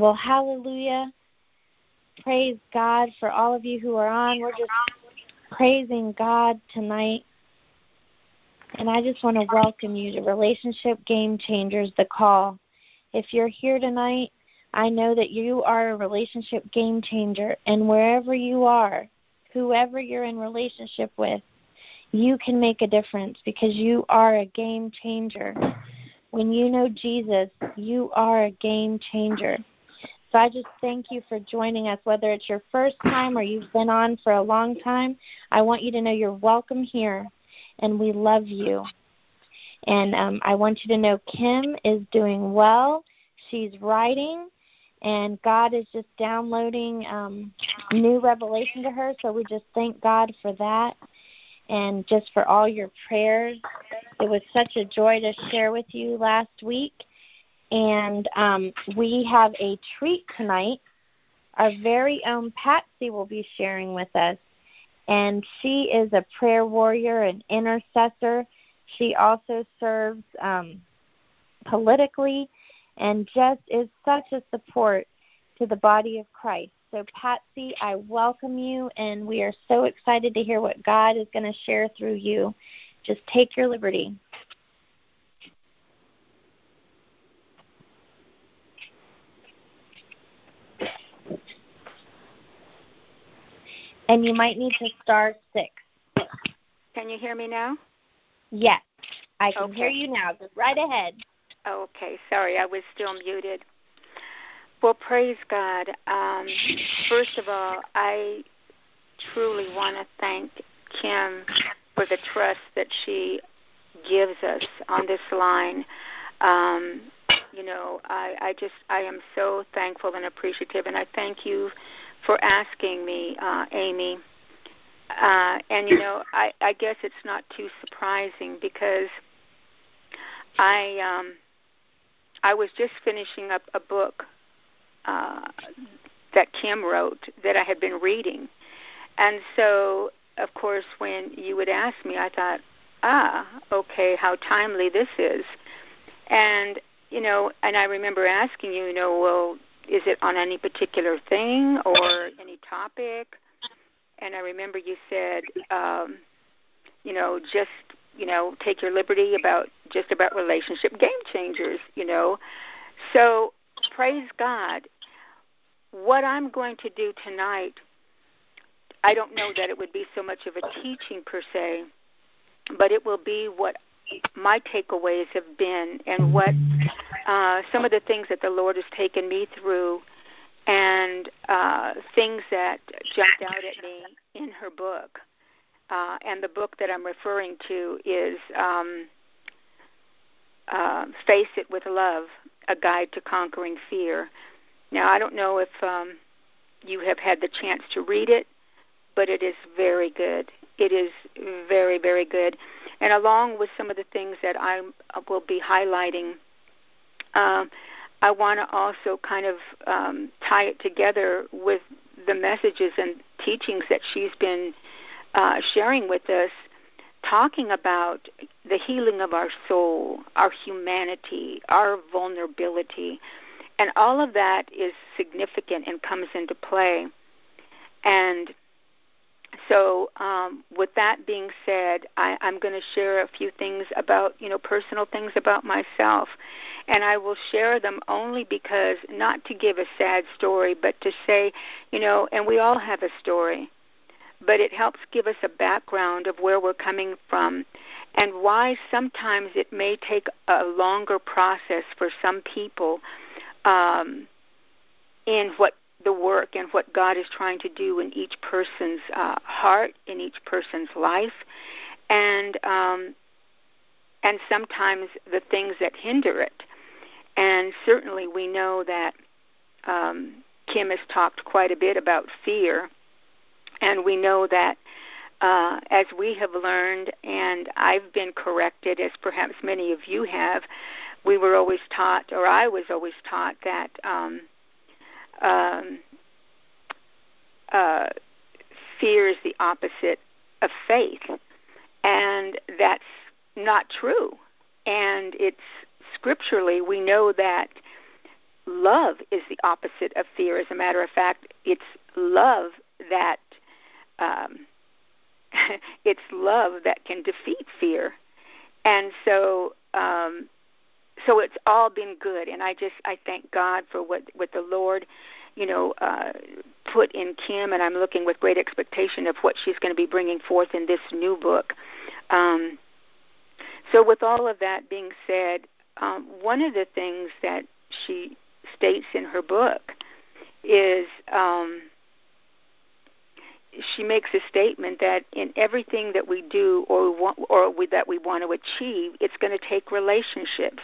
Well, hallelujah. Praise God for all of you who are on. We're just praising God tonight. And I just want to welcome you to Relationship Game Changers, the call. If you're here tonight, I know that you are a relationship game changer. And wherever you are, whoever you're in relationship with, you can make a difference because you are a game changer. When you know Jesus, you are a game changer. So I just thank you for joining us, whether it's your first time or you've been on for a long time. I want you to know you're welcome here, and we love you. And um, I want you to know Kim is doing well. She's writing, and God is just downloading um, new revelation to her. So we just thank God for that and just for all your prayers. It was such a joy to share with you last week. And um, we have a treat tonight. Our very own Patsy will be sharing with us. And she is a prayer warrior, an intercessor. She also serves um, politically and just is such a support to the body of Christ. So, Patsy, I welcome you, and we are so excited to hear what God is going to share through you. Just take your liberty. And you might need to star six. Can you hear me now? Yes, I can okay. hear you now. Go right ahead. Okay, sorry, I was still muted. Well, praise God. Um, first of all, I truly want to thank Kim for the trust that she gives us on this line. Um, you know, I, I just I am so thankful and appreciative, and I thank you for asking me, uh, Amy. Uh, and you know, I, I guess it's not too surprising because I um, I was just finishing up a book uh, that Kim wrote that I had been reading, and so of course when you would ask me, I thought, ah, okay, how timely this is, and you know, and I remember asking you, you know, well, is it on any particular thing or any topic? And I remember you said, um, you know, just you know, take your liberty about just about relationship game changers, you know. So praise God. What I'm going to do tonight, I don't know that it would be so much of a teaching per se, but it will be what my takeaways have been and what uh, some of the things that the Lord has taken me through and uh, things that jumped out at me in her book. Uh, and the book that I'm referring to is um, uh, Face It with Love A Guide to Conquering Fear. Now, I don't know if um, you have had the chance to read it, but it is very good. It is very, very good. And along with some of the things that I will be highlighting, um, I want to also kind of um, tie it together with the messages and teachings that she's been uh, sharing with us, talking about the healing of our soul, our humanity, our vulnerability, and all of that is significant and comes into play. And so, um, with that being said, I, I'm going to share a few things about, you know, personal things about myself. And I will share them only because, not to give a sad story, but to say, you know, and we all have a story, but it helps give us a background of where we're coming from and why sometimes it may take a longer process for some people um, in what the work and what God is trying to do in each person's uh, heart, in each person's life, and um, and sometimes the things that hinder it. And certainly, we know that um, Kim has talked quite a bit about fear, and we know that. Uh, as we have learned, and I've been corrected, as perhaps many of you have, we were always taught, or I was always taught, that um, um, uh, fear is the opposite of faith, and that's not true. And it's scripturally we know that love is the opposite of fear. As a matter of fact, it's love that um, it's love that can defeat fear. And so um, so it's all been good and I just I thank God for what what the Lord you know uh put in Kim and I'm looking with great expectation of what she's going to be bringing forth in this new book. Um so with all of that being said, um one of the things that she states in her book is um she makes a statement that in everything that we do or we want, or we, that we want to achieve, it's going to take relationships.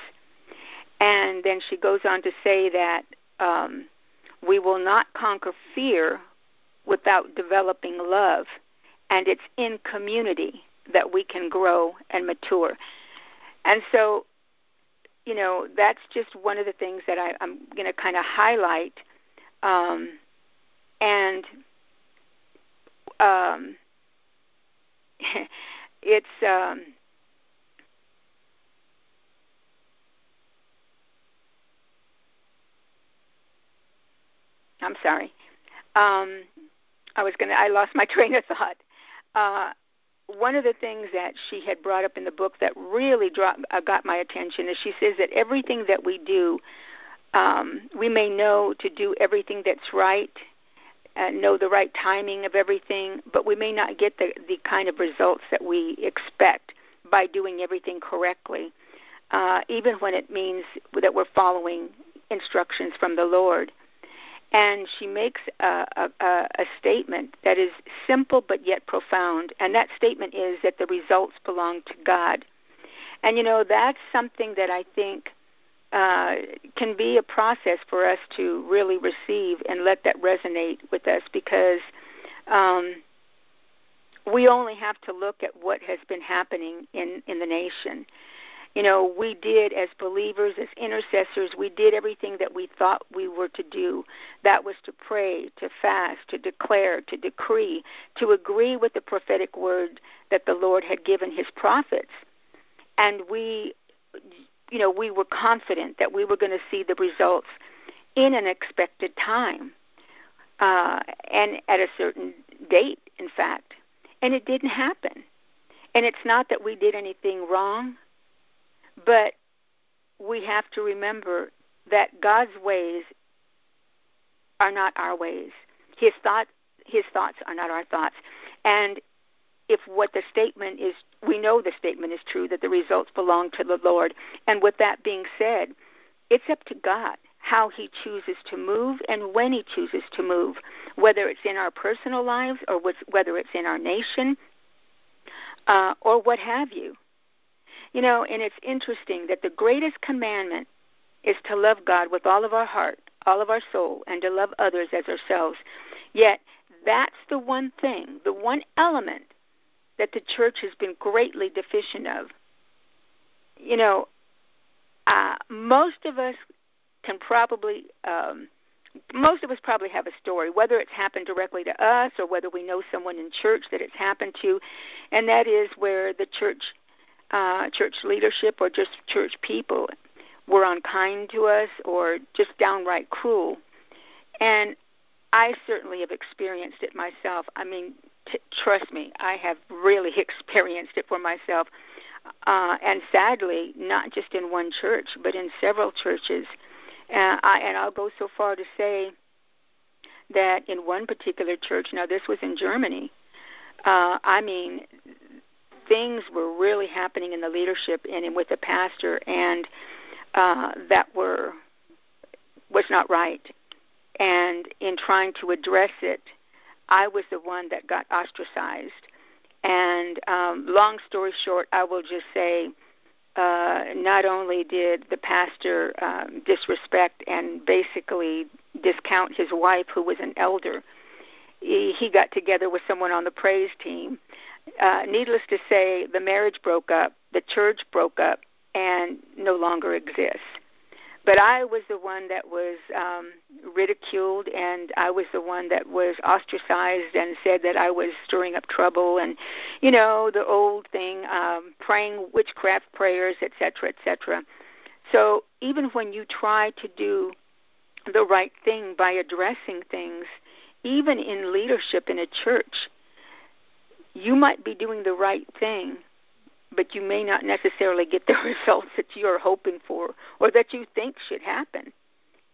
And then she goes on to say that um, we will not conquer fear without developing love, and it's in community that we can grow and mature. And so, you know, that's just one of the things that I, I'm going to kind of highlight. Um, and um, it's I'm sorry. Um, I was gonna. I lost my train of thought. Uh, one of the things that she had brought up in the book that really dropped, uh, got my attention is she says that everything that we do, um, we may know to do everything that's right and know the right timing of everything, but we may not get the, the kind of results that we expect by doing everything correctly, uh, even when it means that we're following instructions from the Lord. And she makes a, a, a statement that is simple but yet profound, and that statement is that the results belong to God. And you know, that's something that I think uh, can be a process for us to really receive and let that resonate with us because um, we only have to look at what has been happening in, in the nation. You know, we did as believers, as intercessors, we did everything that we thought we were to do. That was to pray, to fast, to declare, to decree, to agree with the prophetic word that the Lord had given his prophets. And we you know, we were confident that we were going to see the results in an expected time uh, and at a certain date, in fact. And it didn't happen. And it's not that we did anything wrong, but we have to remember that God's ways are not our ways. His thought his thoughts are not our thoughts. And if what the statement is, we know the statement is true, that the results belong to the Lord. And with that being said, it's up to God how He chooses to move and when He chooses to move, whether it's in our personal lives or whether it's in our nation uh, or what have you. You know, and it's interesting that the greatest commandment is to love God with all of our heart, all of our soul, and to love others as ourselves. Yet, that's the one thing, the one element that the church has been greatly deficient of. You know, uh, most of us can probably, um, most of us probably have a story, whether it's happened directly to us or whether we know someone in church that it's happened to, and that is where the church, uh, church leadership or just church people were unkind to us or just downright cruel. And I certainly have experienced it myself. I mean, t- trust me, I have really experienced it for myself. Uh, and sadly, not just in one church, but in several churches. Uh, I, and I'll go so far to say that in one particular church, now this was in Germany, uh, I mean, things were really happening in the leadership and with the pastor, and uh, that were was not right. And in trying to address it, I was the one that got ostracized. And um, long story short, I will just say uh, not only did the pastor um, disrespect and basically discount his wife, who was an elder, he, he got together with someone on the praise team. Uh, needless to say, the marriage broke up, the church broke up, and no longer exists. But I was the one that was um, ridiculed, and I was the one that was ostracized and said that I was stirring up trouble, and you know the old thing, um, praying witchcraft prayers, etc., etc. So even when you try to do the right thing by addressing things, even in leadership in a church. You might be doing the right thing, but you may not necessarily get the results that you are hoping for or that you think should happen.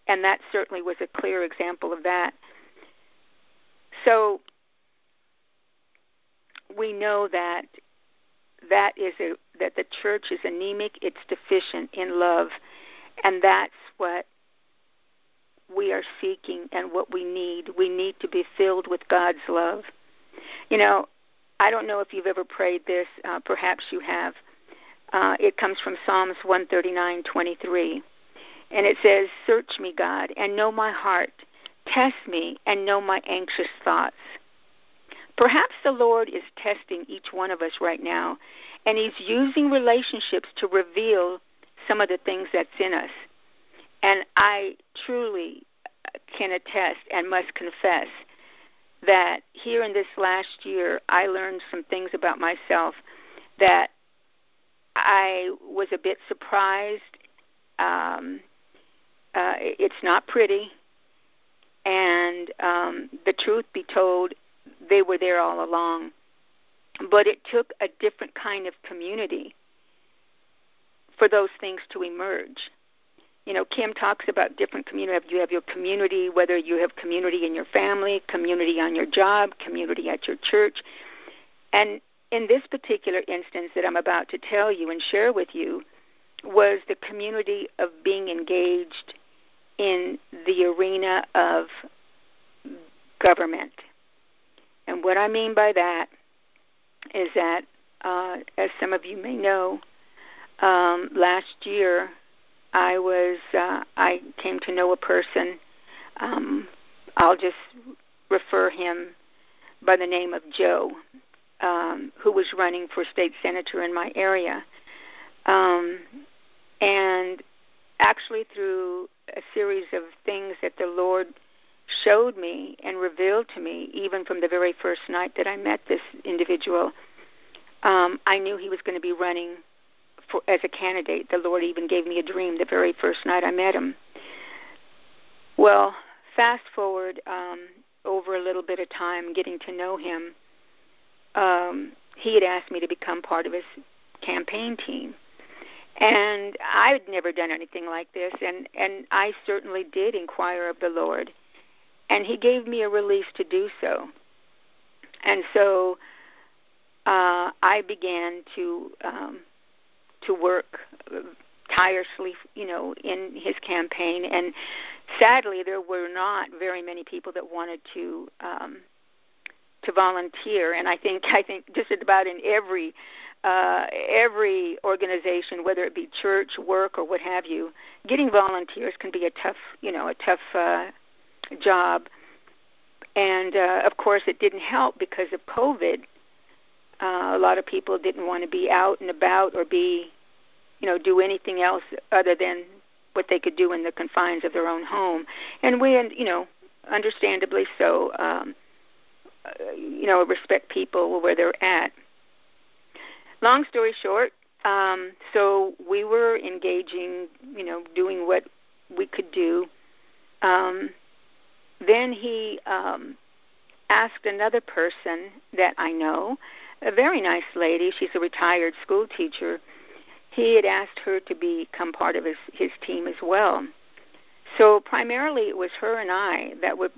And that certainly was a clear example of that. So we know that that is a that the church is anemic, it's deficient in love, and that's what we are seeking and what we need. We need to be filled with God's love. You know, I don't know if you've ever prayed this. Uh, perhaps you have. Uh, it comes from Psalms 139:23, and it says, "Search me, God, and know my heart. Test me and know my anxious thoughts." Perhaps the Lord is testing each one of us right now, and He's using relationships to reveal some of the things that's in us. And I truly can attest and must confess that here in this last year, I learned some things about myself that I was a bit surprised. Um, uh, it's not pretty, and um, the truth be told, they were there all along. But it took a different kind of community for those things to emerge you know, Kim talks about different community. You have your community, whether you have community in your family, community on your job, community at your church. And in this particular instance that I'm about to tell you and share with you was the community of being engaged in the arena of government. And what I mean by that is that, uh, as some of you may know, um, last year I was uh, I came to know a person. Um, I'll just refer him by the name of Joe, um, who was running for state senator in my area, um, and actually through a series of things that the Lord showed me and revealed to me, even from the very first night that I met this individual, um, I knew he was going to be running for, as a candidate. The Lord even gave me a dream the very first night I met him. Well, fast forward um, over a little bit of time, getting to know him, um, he had asked me to become part of his campaign team. And I had never done anything like this, and, and I certainly did inquire of the Lord. And he gave me a release to do so. And so uh, I began to um, to work tirelessly, you know, in his campaign. And sadly, there were not very many people that wanted to um, to volunteer. And I think I think just about in every uh, every organization, whether it be church, work, or what have you, getting volunteers can be a tough, you know, a tough uh, job. And uh, of course, it didn't help because of COVID. Uh, a lot of people didn't want to be out and about or be, you know, do anything else other than what they could do in the confines of their own home. And we, you know, understandably so, um, uh, you know, respect people where they're at. Long story short, um, so we were engaging, you know, doing what we could do. Um, then he um, asked another person that I know a very nice lady. She's a retired school teacher. He had asked her to become part of his his team as well. So primarily, it was her and I that would,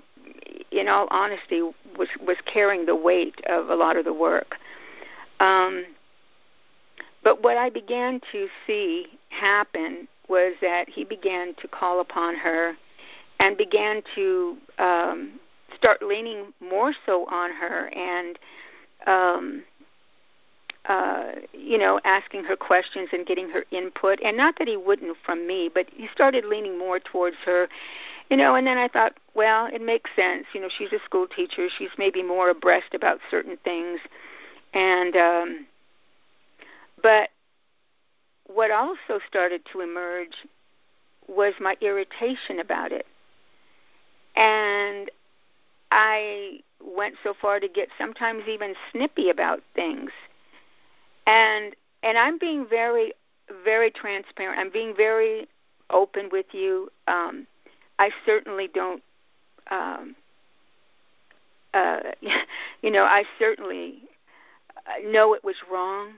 in all honesty, was was carrying the weight of a lot of the work. Um, but what I began to see happen was that he began to call upon her and began to um, start leaning more so on her and um, uh, you know, asking her questions and getting her input. And not that he wouldn't from me, but he started leaning more towards her, you know. And then I thought, well, it makes sense. You know, she's a school teacher. She's maybe more abreast about certain things. And, um, but what also started to emerge was my irritation about it. And I went so far to get sometimes even snippy about things and and I'm being very very transparent. I'm being very open with you. Um, I certainly don't. Um, uh, you know, I certainly uh, know it was wrong,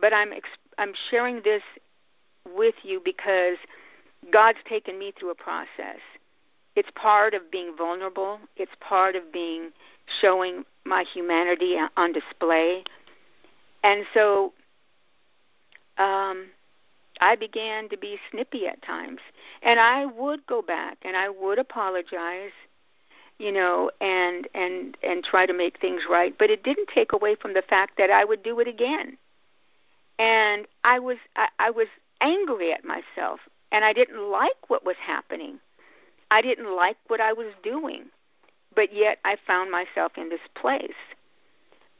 but I'm ex- I'm sharing this with you because God's taken me through a process. It's part of being vulnerable. It's part of being showing my humanity on display. And so um, I began to be snippy at times. And I would go back and I would apologize, you know, and and and try to make things right, but it didn't take away from the fact that I would do it again. And I was I, I was angry at myself and I didn't like what was happening. I didn't like what I was doing, but yet I found myself in this place.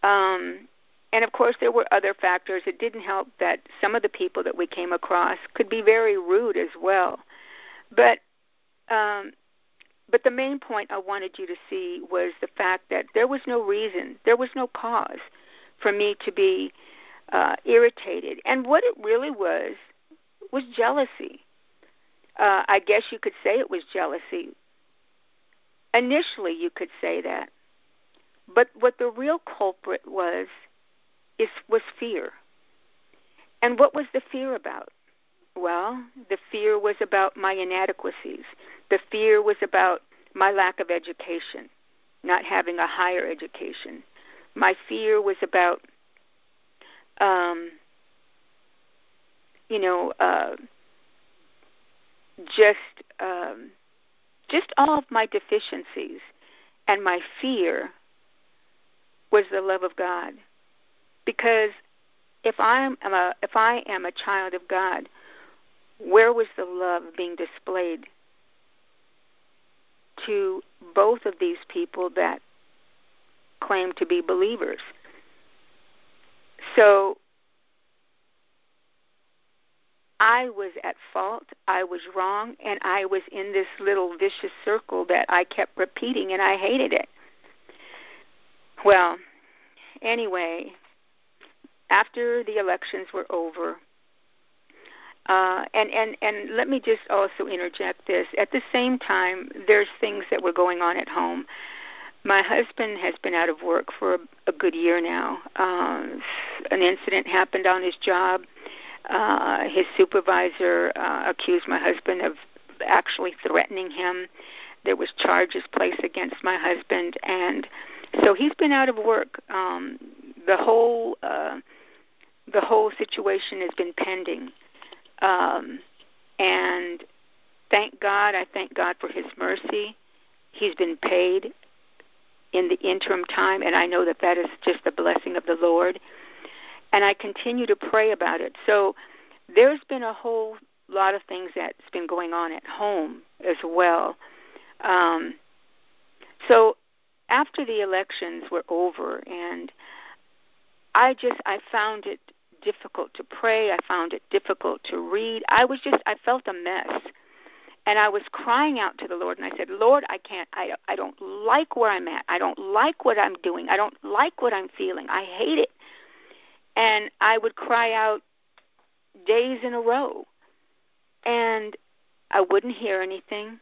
Um, and of course, there were other factors. It didn't help that some of the people that we came across could be very rude as well. But um, but the main point I wanted you to see was the fact that there was no reason, there was no cause for me to be uh, irritated. And what it really was was jealousy. Uh, I guess you could say it was jealousy. Initially, you could say that. But what the real culprit was is was fear. And what was the fear about? Well, the fear was about my inadequacies. The fear was about my lack of education, not having a higher education. My fear was about, um, you know, uh, just um, just all of my deficiencies, and my fear was the love of God. Because if I'm a, if I am a child of God, where was the love being displayed to both of these people that claim to be believers? So I was at fault, I was wrong, and I was in this little vicious circle that I kept repeating, and I hated it. Well, anyway, after the elections were over, uh, and and and let me just also interject this. At the same time, there's things that were going on at home. My husband has been out of work for a, a good year now. Uh, an incident happened on his job. Uh, his supervisor uh, accused my husband of actually threatening him. There was charges placed against my husband, and so he's been out of work. Um, the whole uh, the whole situation has been pending, um, and thank God. I thank God for His mercy. He's been paid in the interim time, and I know that that is just the blessing of the Lord. And I continue to pray about it. So there's been a whole lot of things that's been going on at home as well. Um, so after the elections were over and I just I found it difficult to pray, I found it difficult to read. I was just I felt a mess. And I was crying out to the Lord and I said, "Lord, I can't I I don't like where I'm at. I don't like what I'm doing. I don't like what I'm feeling. I hate it." And I would cry out days in a row. And I wouldn't hear anything.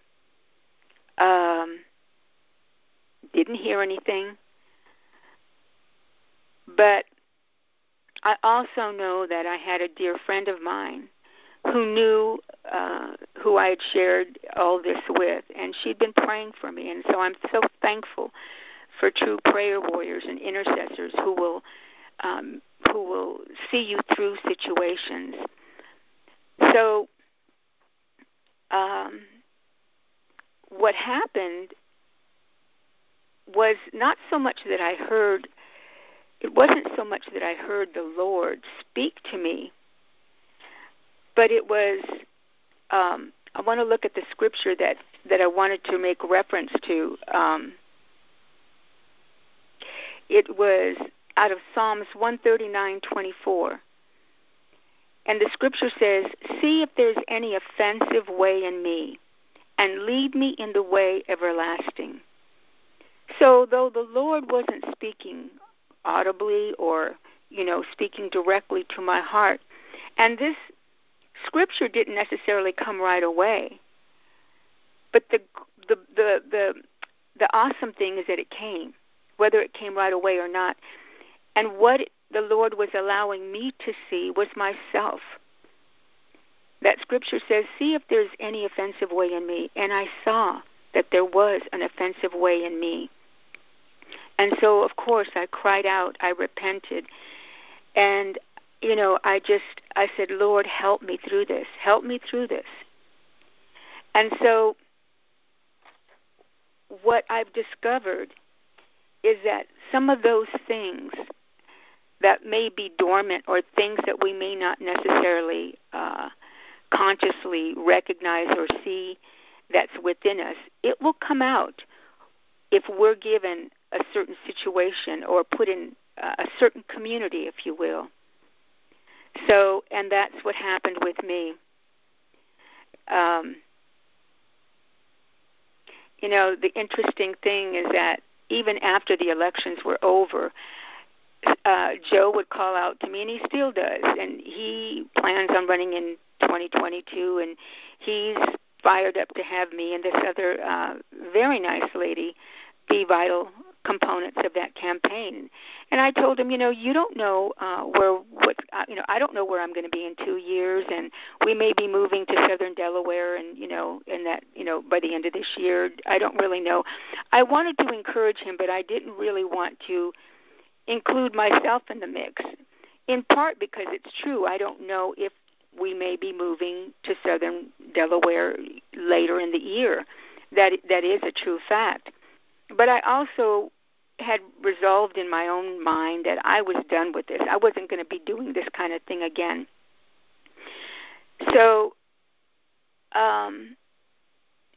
Um didn't hear anything. But I also know that I had a dear friend of mine who knew uh, who I had shared all this with, and she'd been praying for me. And so I'm so thankful for true prayer warriors and intercessors who will um, who will see you through situations. So, um, what happened was not so much that I heard, it wasn't so much that I heard the Lord speak to me, but it was, um, I want to look at the scripture that, that I wanted to make reference to. Um, it was out of Psalms 139:24. And the scripture says, "See if there's any offensive way in me, and lead me in the way everlasting." So, though the Lord wasn't speaking audibly or, you know, speaking directly to my heart, and this scripture didn't necessarily come right away, but the the the the the awesome thing is that it came, whether it came right away or not. And what the Lord was allowing me to see was myself. That scripture says, See if there's any offensive way in me. And I saw that there was an offensive way in me. And so, of course, I cried out, I repented. And, you know, I just, I said, Lord, help me through this. Help me through this. And so, what I've discovered is that some of those things that may be dormant or things that we may not necessarily uh, consciously recognize or see that's within us, it will come out if we're given a certain situation or put in a certain community, if you will. So, and that's what happened with me. Um, you know, the interesting thing is that even after the elections were over, uh, Joe would call out to me, and he still does, and he plans on running in 2022, and he's fired up to have me and this other uh, very nice lady be vital components of that campaign. And I told him, you know, you don't know uh, where what uh, you know. I don't know where I'm going to be in two years, and we may be moving to southern Delaware, and you know, in that you know by the end of this year. I don't really know. I wanted to encourage him, but I didn't really want to include myself in the mix. In part because it's true. I don't know if we may be moving to southern Delaware later in the year. That that is a true fact. But I also had resolved in my own mind that I was done with this. I wasn't going to be doing this kind of thing again. So, um,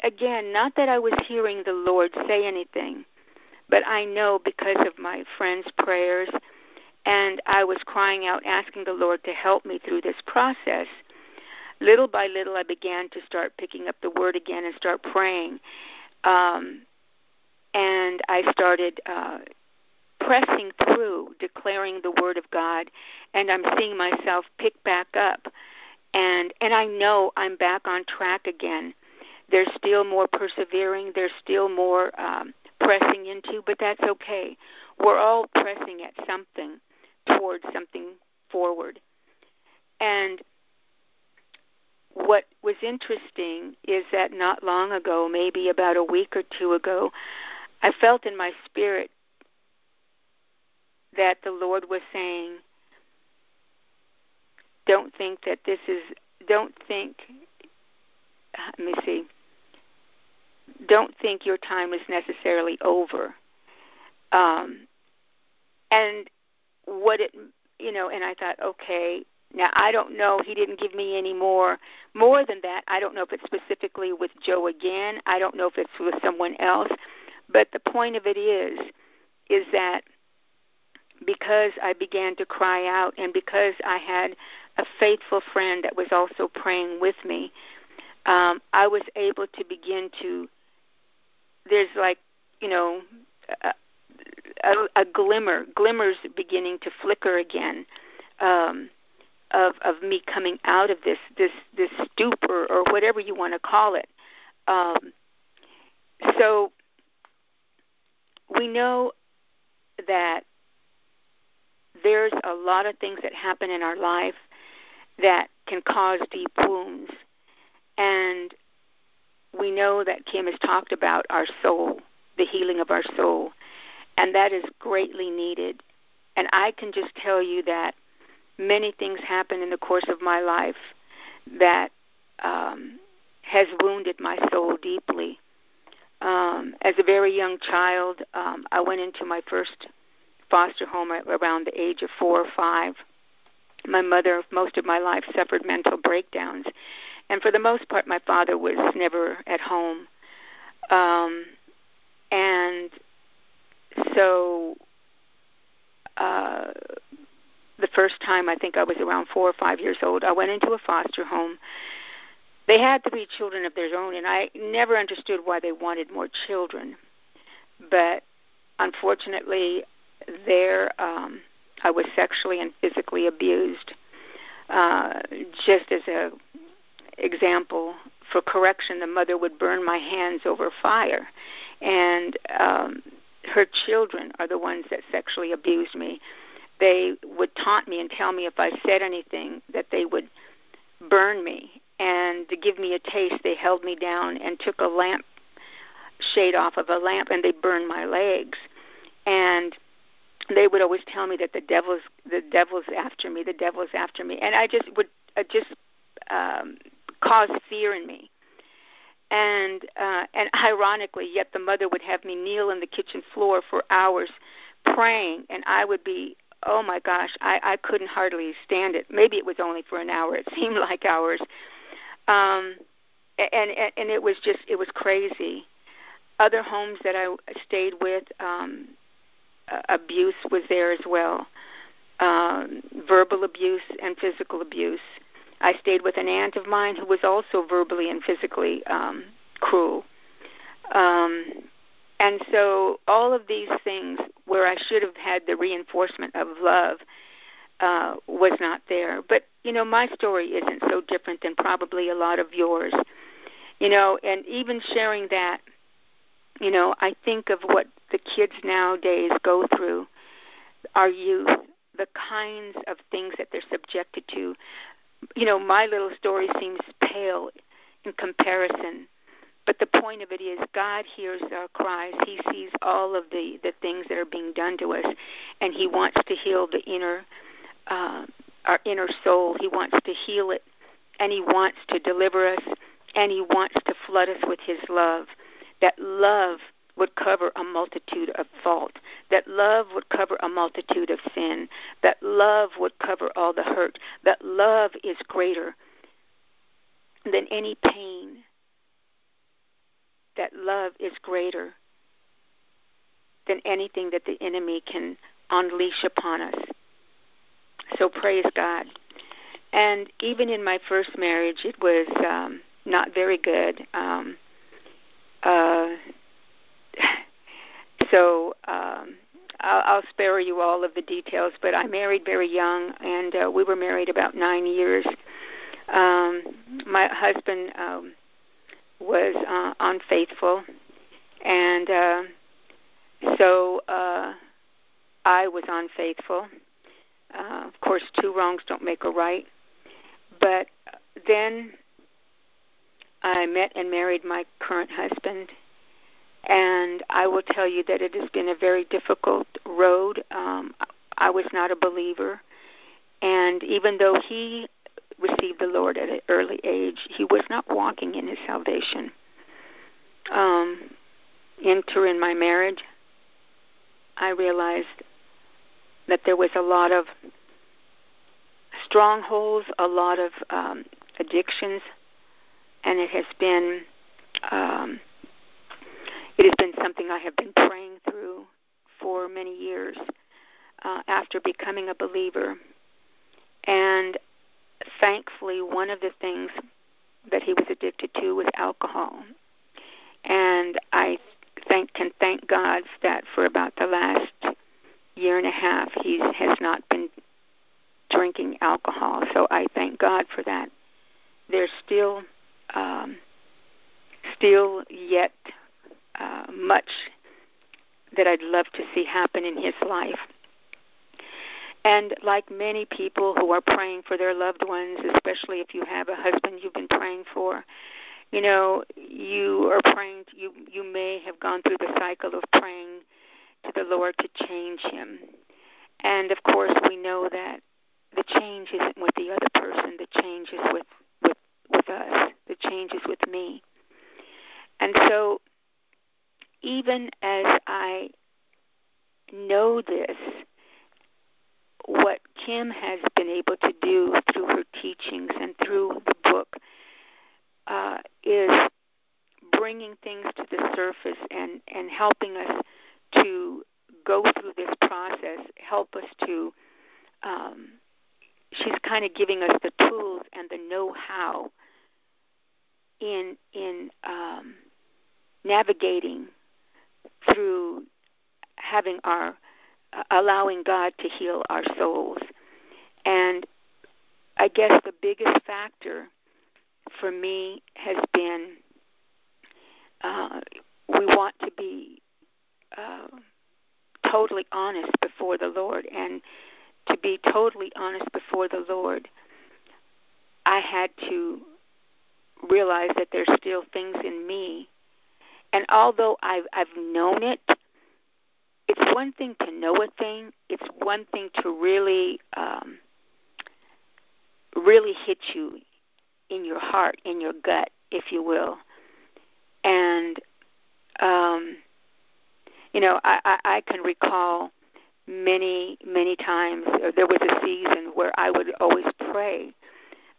again, not that I was hearing the Lord say anything, but I know because of my friends' prayers, and I was crying out, asking the Lord to help me through this process. Little by little, I began to start picking up the Word again and start praying. Um, and I started uh, pressing through, declaring the word of God, and I'm seeing myself pick back up, and and I know I'm back on track again. There's still more persevering. There's still more um, pressing into, but that's okay. We're all pressing at something towards something forward, and what was interesting is that not long ago, maybe about a week or two ago, I felt in my spirit that the Lord was saying, don't think that this is, don't think, let me see, don't think your time is necessarily over. Um, and what it, you know, and I thought, okay, now I don't know. He didn't give me any more. More than that, I don't know if it's specifically with Joe again. I don't know if it's with someone else. But the point of it is, is that because I began to cry out and because I had a faithful friend that was also praying with me, um, I was able to begin to. There's like, you know, a, a, a glimmer, glimmers beginning to flicker again. Um, of of me coming out of this this this stupor or whatever you want to call it. Um, so we know that there's a lot of things that happen in our life that can cause deep wounds. And we know that Kim has talked about our soul, the healing of our soul, and that is greatly needed. And I can just tell you that many things happen in the course of my life that um, has wounded my soul deeply. Um, as a very young child, um, I went into my first foster home around the age of four or five. My mother, most of my life, suffered mental breakdowns, and for the most part, my father was never at home. Um, and so, uh, the first time I think I was around four or five years old, I went into a foster home they had three children of their own, and I never understood why they wanted more children. But unfortunately, there um, I was sexually and physically abused. Uh, just as a example for correction, the mother would burn my hands over fire, and um, her children are the ones that sexually abused me. They would taunt me and tell me if I said anything that they would burn me. And to give me a taste, they held me down and took a lamp shade off of a lamp and they burned my legs. And they would always tell me that the devil's the devil's after me, the devil's after me, and I just would uh, just um, cause fear in me. And uh, and ironically, yet the mother would have me kneel in the kitchen floor for hours praying, and I would be oh my gosh, I, I couldn't hardly stand it. Maybe it was only for an hour. It seemed like hours. Um, and, and it was just it was crazy. Other homes that I stayed with, um, abuse was there as well. Um, verbal abuse and physical abuse. I stayed with an aunt of mine who was also verbally and physically um, cruel. Um, and so all of these things where I should have had the reinforcement of love uh, was not there. But you know, my story isn't so different than probably a lot of yours. You know, and even sharing that, you know, I think of what the kids nowadays go through, our youth, the kinds of things that they're subjected to. You know, my little story seems pale in comparison but the point of it is, God hears our cries. He sees all of the the things that are being done to us, and He wants to heal the inner, uh, our inner soul. He wants to heal it, and He wants to deliver us, and He wants to flood us with His love. That love would cover a multitude of fault. That love would cover a multitude of sin. That love would cover all the hurt. That love is greater than any pain that love is greater than anything that the enemy can unleash upon us. So praise God. And even in my first marriage, it was um, not very good. Um, uh, so um, I'll, I'll spare you all of the details. But I married very young, and uh, we were married about nine years. Um, my husband um, was uh, unfaithful, and uh, so uh, I was unfaithful. Uh, of course, two wrongs don't make a right. But then I met and married my current husband, and I will tell you that it has been a very difficult road. Um, I was not a believer, and even though he received the Lord at an early age, he was not walking in his salvation. Um, enter in my marriage, I realized that there was a lot of strongholds, a lot of um, addictions, and it has been um, it has been something I have been praying through for many years uh, after becoming a believer. And thankfully, one of the things that he was addicted to was alcohol. And I thank can thank God that for about the last year and a half he has not been drinking alcohol. So I thank God for that. There's still um, still yet uh, much that I'd love to see happen in his life. And like many people who are praying for their loved ones, especially if you have a husband you've been praying for, you know, you are praying, you, you may have gone through the cycle of praying to the Lord to change him. And of course, we know that the change isn't with the other person, the change is with, with, with us, the change is with me. And so, even as I know this, what Kim has been able to do through her teachings and through the book uh, is bringing things to the surface and, and helping us to go through this process help us to. Um, she's kind of giving us the tools and the know-how in in um, navigating through having our uh, allowing God to heal our souls. And I guess the biggest factor for me has been uh, we want to be totally honest before the Lord. And to be totally honest before the Lord, I had to realize that there's still things in me. And although I've, I've known it, it's one thing to know a thing. It's one thing to really, um, really hit you in your heart, in your gut, if you will. And um, you know, I, I, I can recall many, many times. There was a season where I would always pray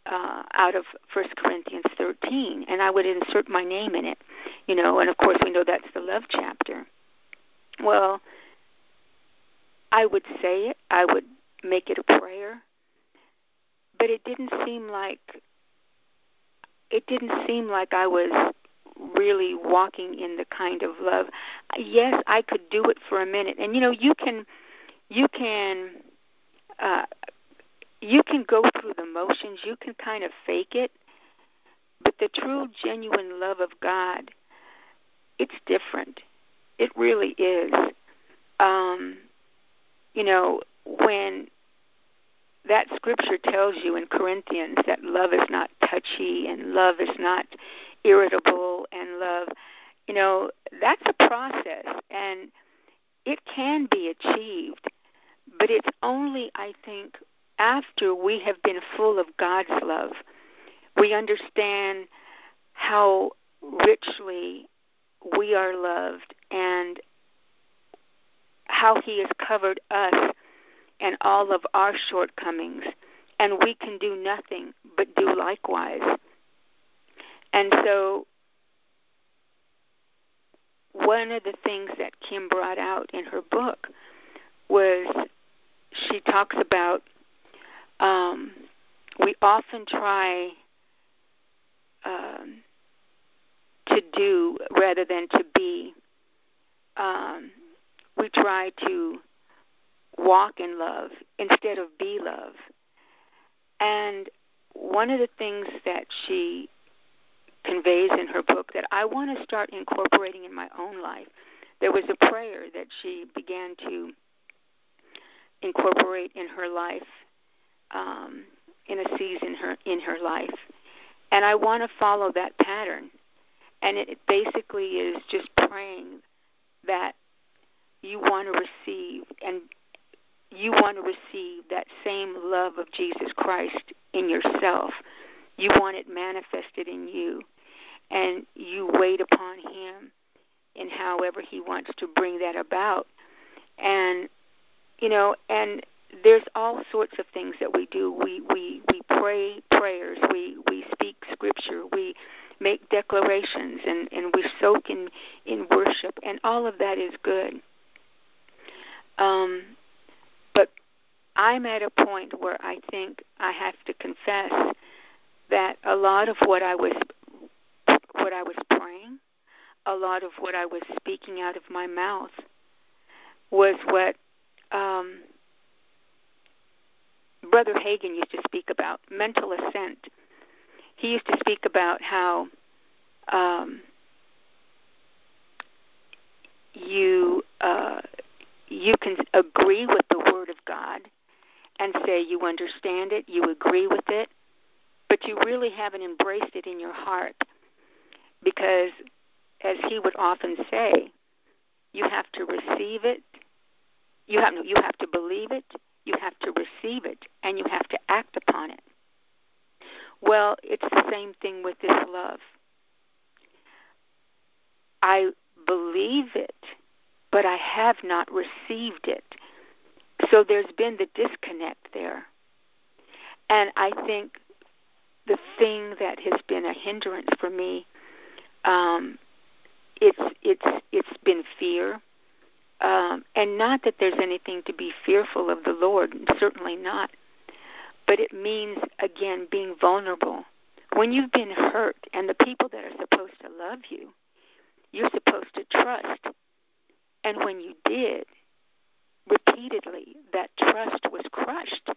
uh, out of First Corinthians 13, and I would insert my name in it. You know, and of course we know that's the love chapter. Well, I would say it. I would make it a prayer, but it didn't seem like it didn't seem like I was really walking in the kind of love. Yes, I could do it for a minute, and you know, you can, you can, uh, you can go through the motions. You can kind of fake it, but the true, genuine love of God, it's different. It really is. Um, you know, when that scripture tells you in Corinthians that love is not touchy and love is not irritable and love, you know, that's a process and it can be achieved, but it's only, I think, after we have been full of God's love. We understand how richly we are loved and how He has covered us and all of our shortcomings, and we can do nothing but do likewise. And so, one of the things that Kim brought out in her book was she talks about um, we often try um, to do rather than to be. Um, we try to walk in love instead of be love. And one of the things that she conveys in her book that I want to start incorporating in my own life. There was a prayer that she began to incorporate in her life um, in a season her, in her life, and I want to follow that pattern. And it basically is just praying that you want to receive and you want to receive that same love of Jesus Christ in yourself. You want it manifested in you. And you wait upon Him in however He wants to bring that about. And, you know, and there's all sorts of things that we do. We, we, we pray prayers, we, we speak scripture, we make declarations, and, and we soak in, in worship, and all of that is good. Um, I'm at a point where I think I have to confess that a lot of what I was what I was praying, a lot of what I was speaking out of my mouth was what um, Brother Hagin used to speak about mental assent. He used to speak about how um, you uh, you can agree with the Word of God and say you understand it, you agree with it, but you really haven't embraced it in your heart because, as he would often say, you have to receive it. You have you have to believe it. You have to receive it, and you have to act upon it. Well, it's the same thing with this love. I believe it but I have not received it. So there's been the disconnect there. And I think the thing that has been a hindrance for me, um, it's it's it's been fear, um, and not that there's anything to be fearful of the Lord, certainly not. But it means again being vulnerable. When you've been hurt, and the people that are supposed to love you, you're supposed to trust and when you did, repeatedly, that trust was crushed.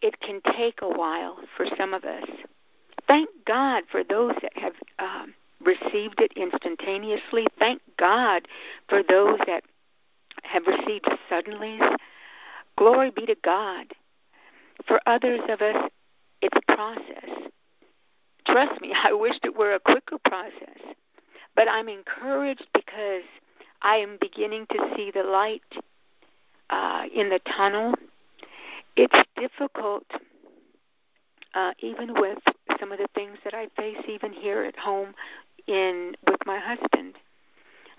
It can take a while for some of us. Thank God for those that have um, received it instantaneously. Thank God for those that have received suddenly. Glory be to God. For others of us, it's a process. Trust me, I wished it were a quicker process. But I'm encouraged because I am beginning to see the light uh, in the tunnel. It's difficult, uh, even with some of the things that I face, even here at home, in with my husband.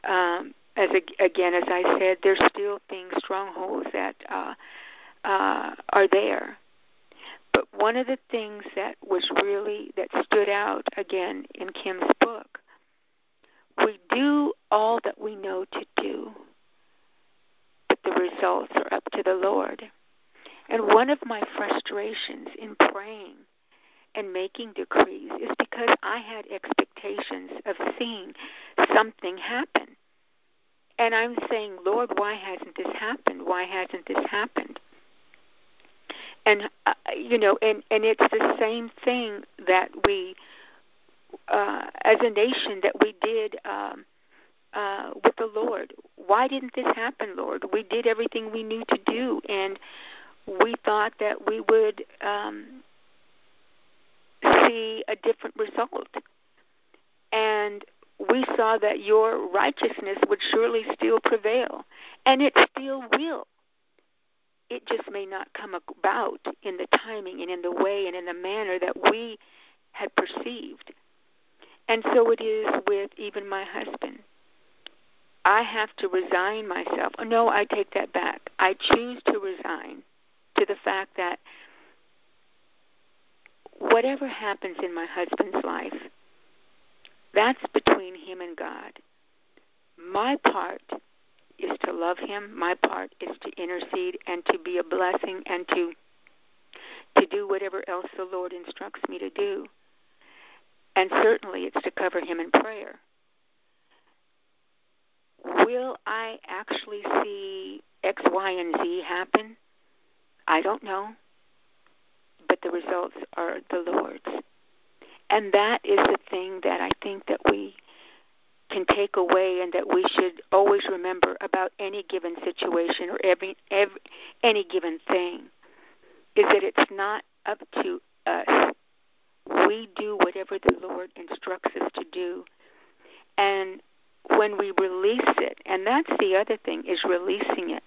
Um, as again, as I said, there's still things, strongholds that uh, uh, are there. But one of the things that was really that stood out again in Kim's book, we do all that we know to do, but the results are up to the Lord. And one of my frustrations in praying and making decrees is because I had expectations of seeing something happen. And I'm saying, Lord, why hasn't this happened? Why hasn't this happened? And uh, you know, and and it's the same thing that we, uh, as a nation, that we did um, uh, with the Lord. Why didn't this happen, Lord? We did everything we knew to do, and we thought that we would um, see a different result. And we saw that your righteousness would surely still prevail, and it still will. It just may not come about in the timing and in the way and in the manner that we had perceived. And so it is with even my husband. I have to resign myself. No, I take that back. I choose to resign to the fact that whatever happens in my husband's life, that's between him and God. My part is to love him. My part is to intercede and to be a blessing and to to do whatever else the Lord instructs me to do. And certainly it's to cover him in prayer. Will I actually see X, Y, and Z happen? I don't know. But the results are the Lord's. And that is the thing that I think that we can take away and that we should always remember about any given situation or every, every any given thing is that it's not up to us. We do whatever the Lord instructs us to do. And when we release it, and that's the other thing, is releasing it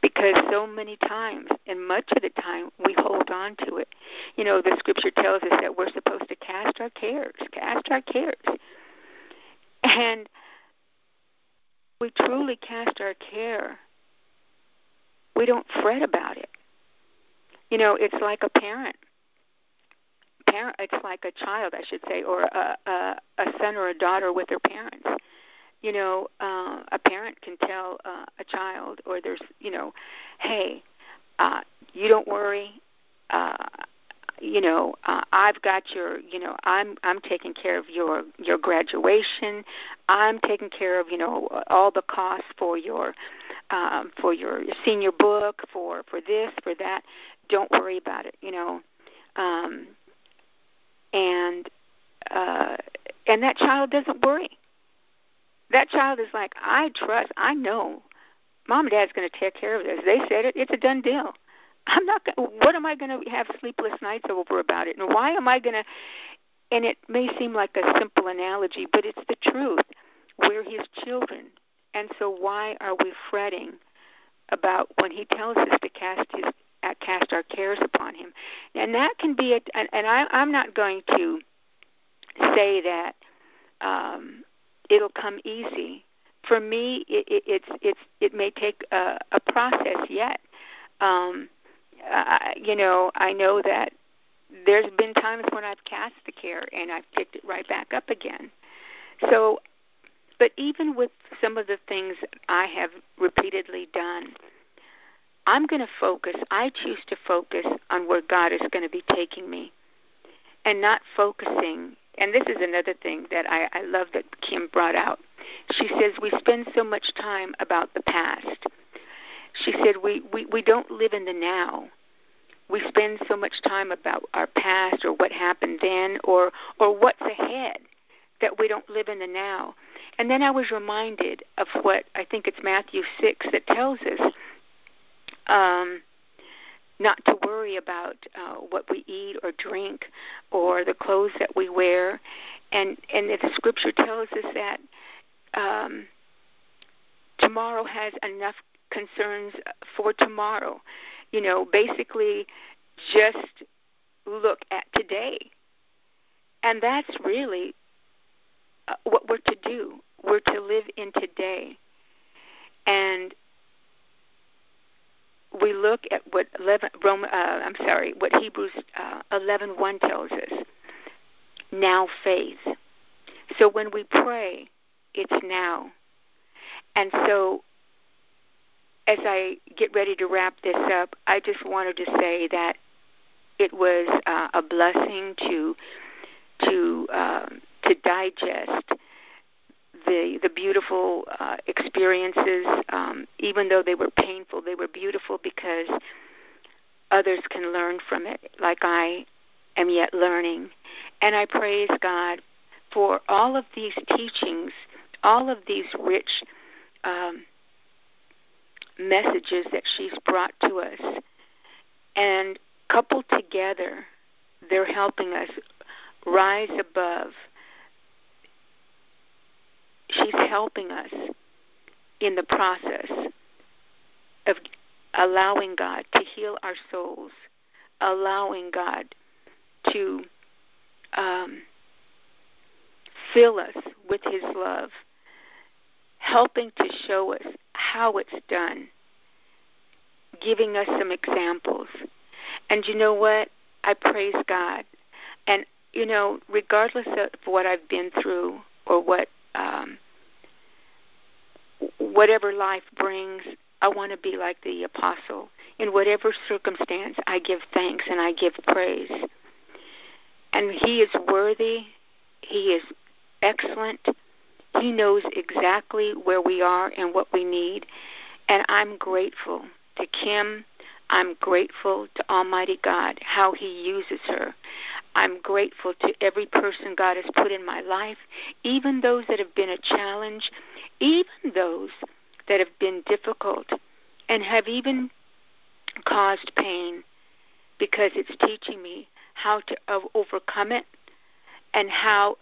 because so many times and much of the time we hold on to it. You know, the scripture tells us that we're supposed to cast our cares, cast our cares. And we truly cast our care. We don't fret about it. You know, it's like a parent. Parent, it's like a child, I should say, or a, a, a son or a daughter with their parents you know, uh, a parent can tell uh, a child, or there's, you know, hey, uh, you don't worry. Uh, you know, uh, I've got your, you know, I'm I'm taking care of your your graduation. I'm taking care of, you know, all the costs for your um, for your senior book, for for this, for that. Don't worry about it, you know. Um, and uh, and that child doesn't worry that child is like, I trust, I know, mom and dad's going to take care of this. They said it; it's a done deal. I'm not. Gonna, what am I going to have sleepless nights over about it? And why am I going to? And it may seem like a simple analogy, but it's the truth. We're his children, and so why are we fretting about when he tells us to cast his uh, cast our cares upon him? And that can be a. And, and I, I'm not going to say that um, it'll come easy. For me, it, it, it's it's it may take a, a process yet. Um, I, you know, I know that there's been times when I've cast the care and I've picked it right back up again. So, but even with some of the things I have repeatedly done, I'm going to focus. I choose to focus on where God is going to be taking me, and not focusing and this is another thing that I, I love that Kim brought out. She says we spend so much time about the past. She said we, we, we don't live in the now. We spend so much time about our past or what happened then or or what's ahead. that we don't live in the now. And then I was reminded of what I think it's Matthew 6 that tells us um, not to worry about uh, what we eat or drink or the clothes that we wear. And, and the scripture tells us that um, tomorrow has enough concerns for tomorrow. You know, basically just look at today. And that's really uh, what we're to do. We're to live in today. And we look at what 11, Roman, uh, I'm sorry, what Hebrews uh, 11:1 tells us. Now faith. So when we pray, it's now. And so as I get ready to wrap this up, I just wanted to say that it was uh, a blessing to to um, to digest the the beautiful uh, experiences, um, even though they were painful, they were beautiful because others can learn from it, like I am yet learning. And I praise God for all of these teachings, all of these rich um, messages that she's brought to us. And coupled together, they're helping us rise above. She's helping us in the process of allowing God to heal our souls, allowing God to um, fill us with His love, helping to show us how it's done, giving us some examples. And you know what? I praise God. And, you know, regardless of what I've been through or what, um, whatever life brings, I want to be like the apostle. In whatever circumstance, I give thanks and I give praise. And he is worthy. He is excellent. He knows exactly where we are and what we need. And I'm grateful to Kim. I'm grateful to Almighty God, how He uses her. I'm grateful to every person God has put in my life, even those that have been a challenge, even those that have been difficult and have even caused pain because it's teaching me how to overcome it and how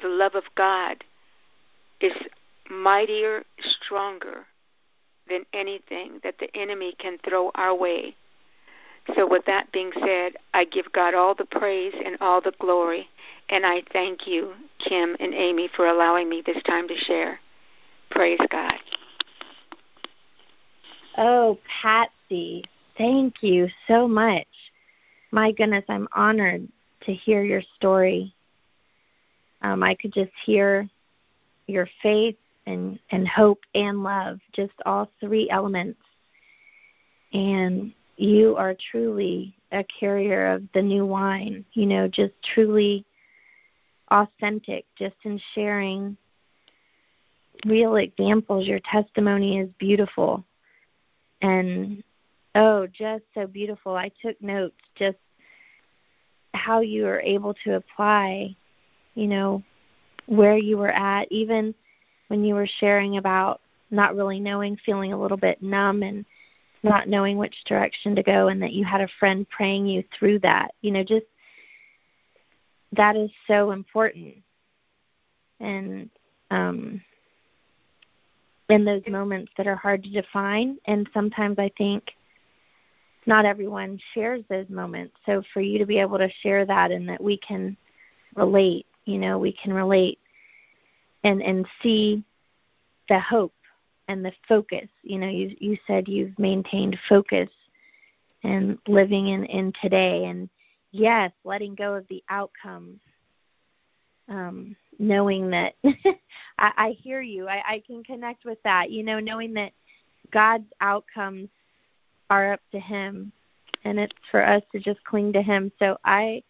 the love of God is mightier, stronger than anything that the enemy can throw our way. So, with that being said, I give God all the praise and all the glory, and I thank you, Kim and Amy, for allowing me this time to share. Praise God. Oh, Patsy, thank you so much. My goodness, I'm honored to hear your story. Um, I could just hear your faith and and hope and love just all three elements. And you are truly a carrier of the new wine you know just truly authentic just in sharing real examples. Your testimony is beautiful. And oh just so beautiful. I took notes just how you are able to apply you know where you were at, even when you were sharing about not really knowing, feeling a little bit numb and not knowing which direction to go, and that you had a friend praying you through that. You know, just that is so important. And um, in those moments that are hard to define, and sometimes I think not everyone shares those moments. So for you to be able to share that and that we can relate you know we can relate and and see the hope and the focus. You know you you said you've maintained focus and living in in today. And yes letting go of the outcomes um knowing that I, I hear you. I, I can connect with that you know knowing that god's outcomes are up to him and it's for us to just cling to him. So i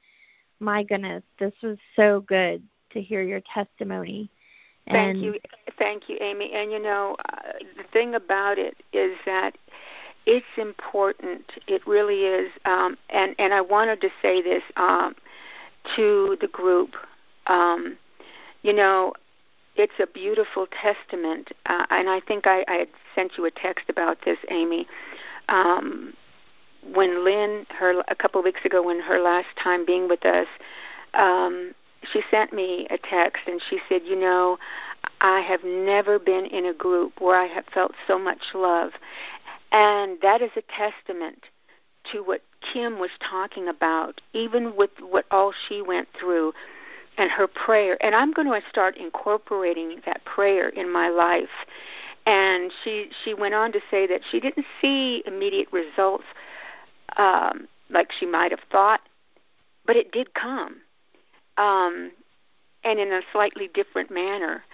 my goodness, this was so good to hear your testimony. Thank you, thank you, Amy. And you know, uh, the thing about it is that it's important. It really is. Um, and and I wanted to say this um, to the group. Um, You know, it's a beautiful testament, uh, and I think I, I had sent you a text about this, Amy. Um, when Lynn, her a couple of weeks ago, when her last time being with us, um, she sent me a text and she said, "You know, I have never been in a group where I have felt so much love," and that is a testament to what Kim was talking about, even with what all she went through and her prayer. And I'm going to start incorporating that prayer in my life. And she she went on to say that she didn't see immediate results um, like she might have thought, but it did come, um, and in a slightly different manner.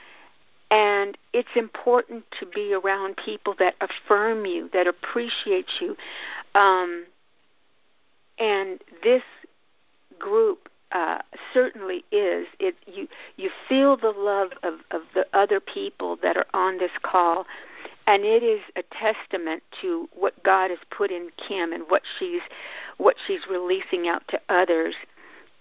And it's important to be around people that affirm you, that appreciate you. Um, and this group uh, certainly is. It you you feel the love of, of the other people that are on this call, and it is a testament to what God has put in Kim and what she's what she's releasing out to others.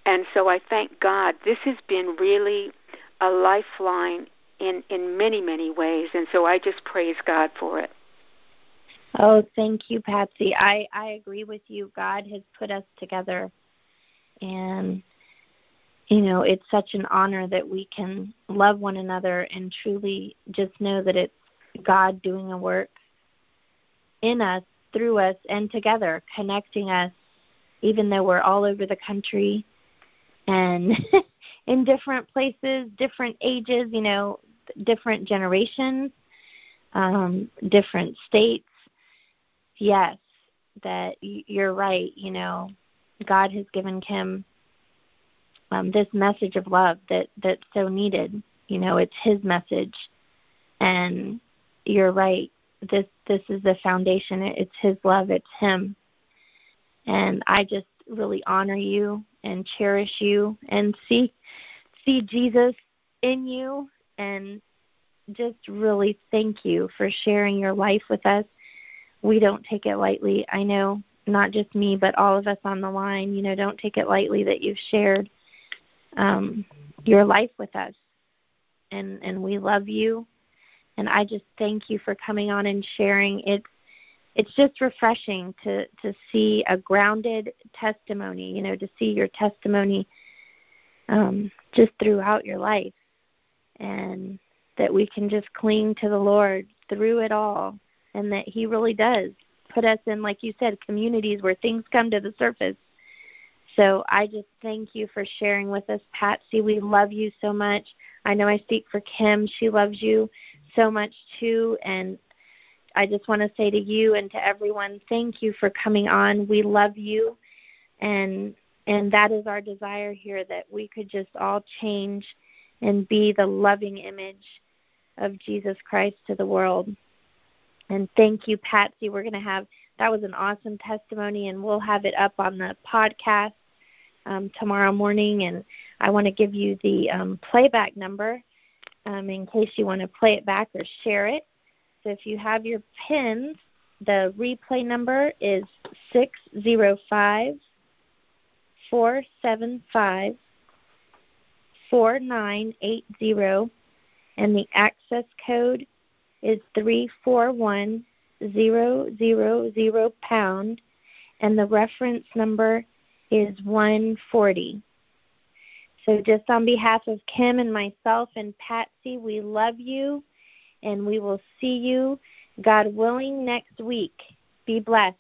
And so I thank God. This has been really a lifeline in in many many ways, and so I just praise God for it. Oh, thank you, Patsy. I I agree with you. God has put us together, and you know it's such an honor that we can love one another and truly just know that it's God doing a work in us, through us, and together, connecting us, even though we're all over the country and in different places, different ages, you know, different generations, um, different states. Yes, that you're right. You know, God has given Kim um, this message of love that that's so needed. You know, it's His message, and you're right. This this is the foundation. It's His love. It's Him, and I just really honor you and cherish you and see see Jesus in you and just really thank you for sharing your life with us. We don't take it lightly. I know not just me, but all of us on the line, you know, don't take it lightly that you've shared um, your life with us. And and we love you and I just thank you for coming on and sharing. It's it's just refreshing to to see a grounded testimony, you know, to see your testimony um, just throughout your life, and that we can just cling to the Lord through it all, and that He really does put us in, like you said, communities where things come to the surface. So I just thank you for sharing with us, Patsy. We love you so much. I know I speak for Kim. She loves you so much too. And I just want to say to you and to everyone, thank you for coming on. We love you, and and that is our desire here that we could just all change and be the loving image of Jesus Christ to the world. And thank you, Patsy. We're going to have that was an awesome testimony, and we'll have it up on the podcast um, tomorrow morning. And I want to give you the um, playback number um, in case you want to play it back or share it. So if you have your pins, the replay number is 605 475 4980 and the access code is 341000 pound and the reference number is 140. So, just on behalf of Kim and myself and Patsy, we love you and we will see you, God willing, next week. Be blessed.